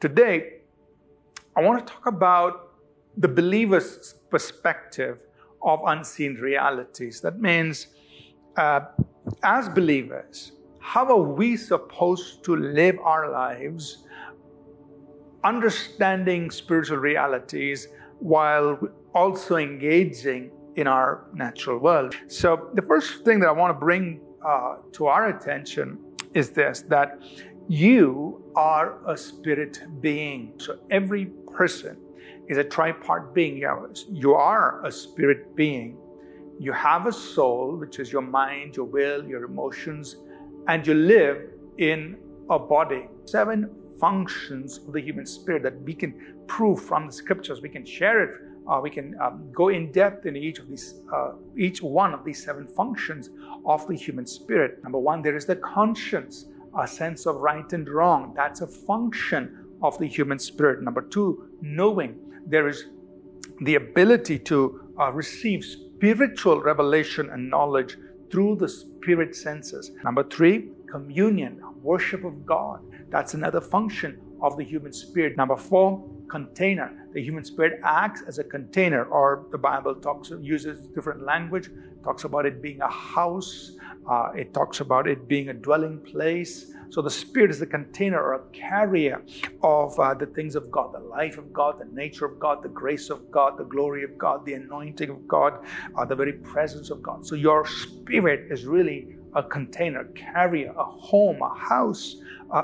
Today, I want to talk about the believer's perspective of unseen realities. That means, uh, as believers, how are we supposed to live our lives understanding spiritual realities while also engaging in our natural world? So, the first thing that I want to bring uh, to our attention is this that you are a spirit being. So, every person is a tripart being. You are a spirit being. You have a soul, which is your mind, your will, your emotions, and you live in a body. Seven functions of the human spirit that we can prove from the scriptures. We can share it. Uh, we can um, go in depth in each of these, uh, each one of these seven functions of the human spirit. Number one, there is the conscience, a sense of right and wrong. That's a function of the human spirit. Number two, knowing. There is the ability to uh, receive spiritual revelation and knowledge through the spirit senses. Number three, communion, worship of God. That's another function of the human spirit. Number four, container. The human spirit acts as a container, or the Bible talks uses different language, talks about it being a house, uh, it talks about it being a dwelling place. So the spirit is the container or a carrier of uh, the things of God, the life of God, the nature of God, the grace of God, the glory of God, the anointing of God, uh, the very presence of God. So your spirit is really a container, carrier, a home, a house,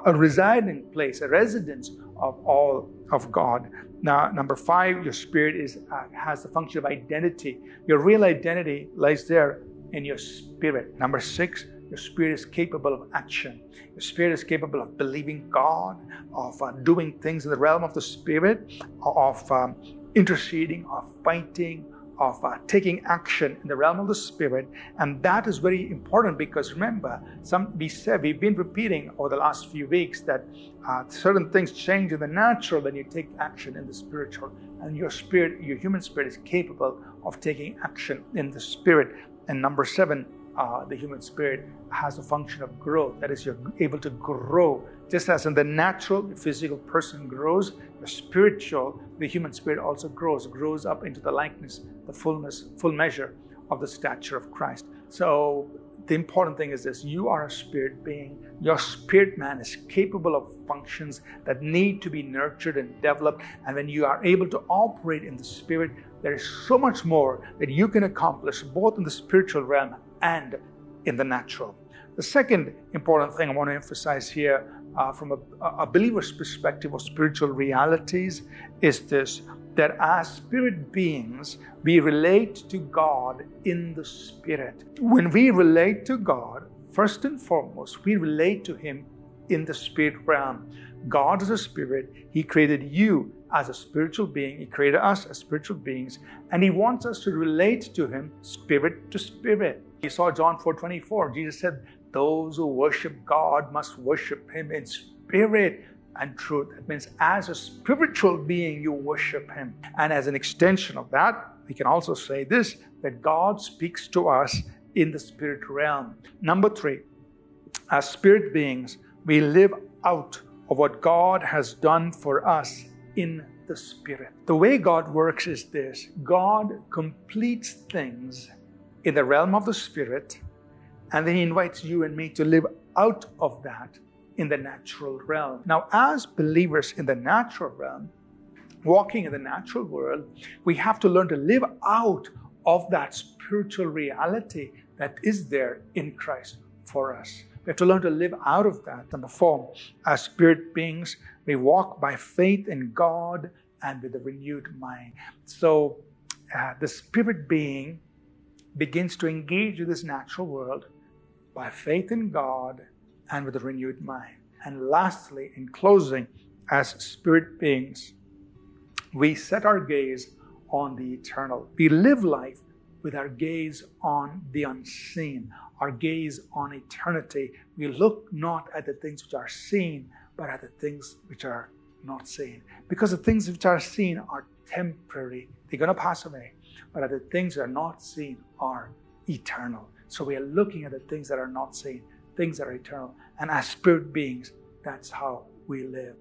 a residing place, a residence of all of God. Now, number five, your spirit is uh, has the function of identity. Your real identity lies there in your spirit. Number six, your spirit is capable of action. Your spirit is capable of believing God, of uh, doing things in the realm of the spirit, of um, interceding, of fighting, of uh, taking action in the realm of the spirit. And that is very important because remember some we said we've been repeating over the last few weeks that uh, certain things change in the natural when you take action in the spiritual. And your spirit your human spirit is capable of taking action in the spirit. And number seven uh, the human spirit has a function of growth. That is, you're able to grow. Just as in the natural, the physical person grows, the spiritual, the human spirit also grows, grows up into the likeness, the fullness, full measure of the stature of Christ. So the important thing is this you are a spirit being. Your spirit man is capable of functions that need to be nurtured and developed. And when you are able to operate in the spirit, there is so much more that you can accomplish both in the spiritual realm and in the natural. The second important thing I want to emphasize here uh, from a, a believer's perspective of spiritual realities is this that as spirit beings, we relate to God in the spirit. When we relate to God, first and foremost, we relate to Him in the spirit realm. God is a spirit. He created you as a spiritual being. He created us as spiritual beings, and He wants us to relate to Him spirit to spirit. You saw John 4:24. Jesus said, "Those who worship God must worship Him in spirit and truth." That means as a spiritual being, you worship Him. And as an extension of that, we can also say this that God speaks to us in the spirit realm. Number three, as spirit beings, we live out of what God has done for us in the Spirit. The way God works is this God completes things in the realm of the Spirit, and then He invites you and me to live out of that in the natural realm. Now, as believers in the natural realm, walking in the natural world, we have to learn to live out of that spiritual reality that is there in Christ for us. We have to learn to live out of that. Number four, as spirit beings, we walk by faith in God and with a renewed mind. So, uh, the spirit being begins to engage with this natural world by faith in God and with a renewed mind. And lastly, in closing, as spirit beings, we set our gaze on the eternal. We live life with our gaze on the unseen, our gaze on eternity. We look not at the things which are seen, but at the things which are not seen. Because the things which are seen are temporary, they're going to pass away but the things that are not seen are eternal. So we are looking at the things that are not seen, things that are eternal. And as spirit beings, that's how we live.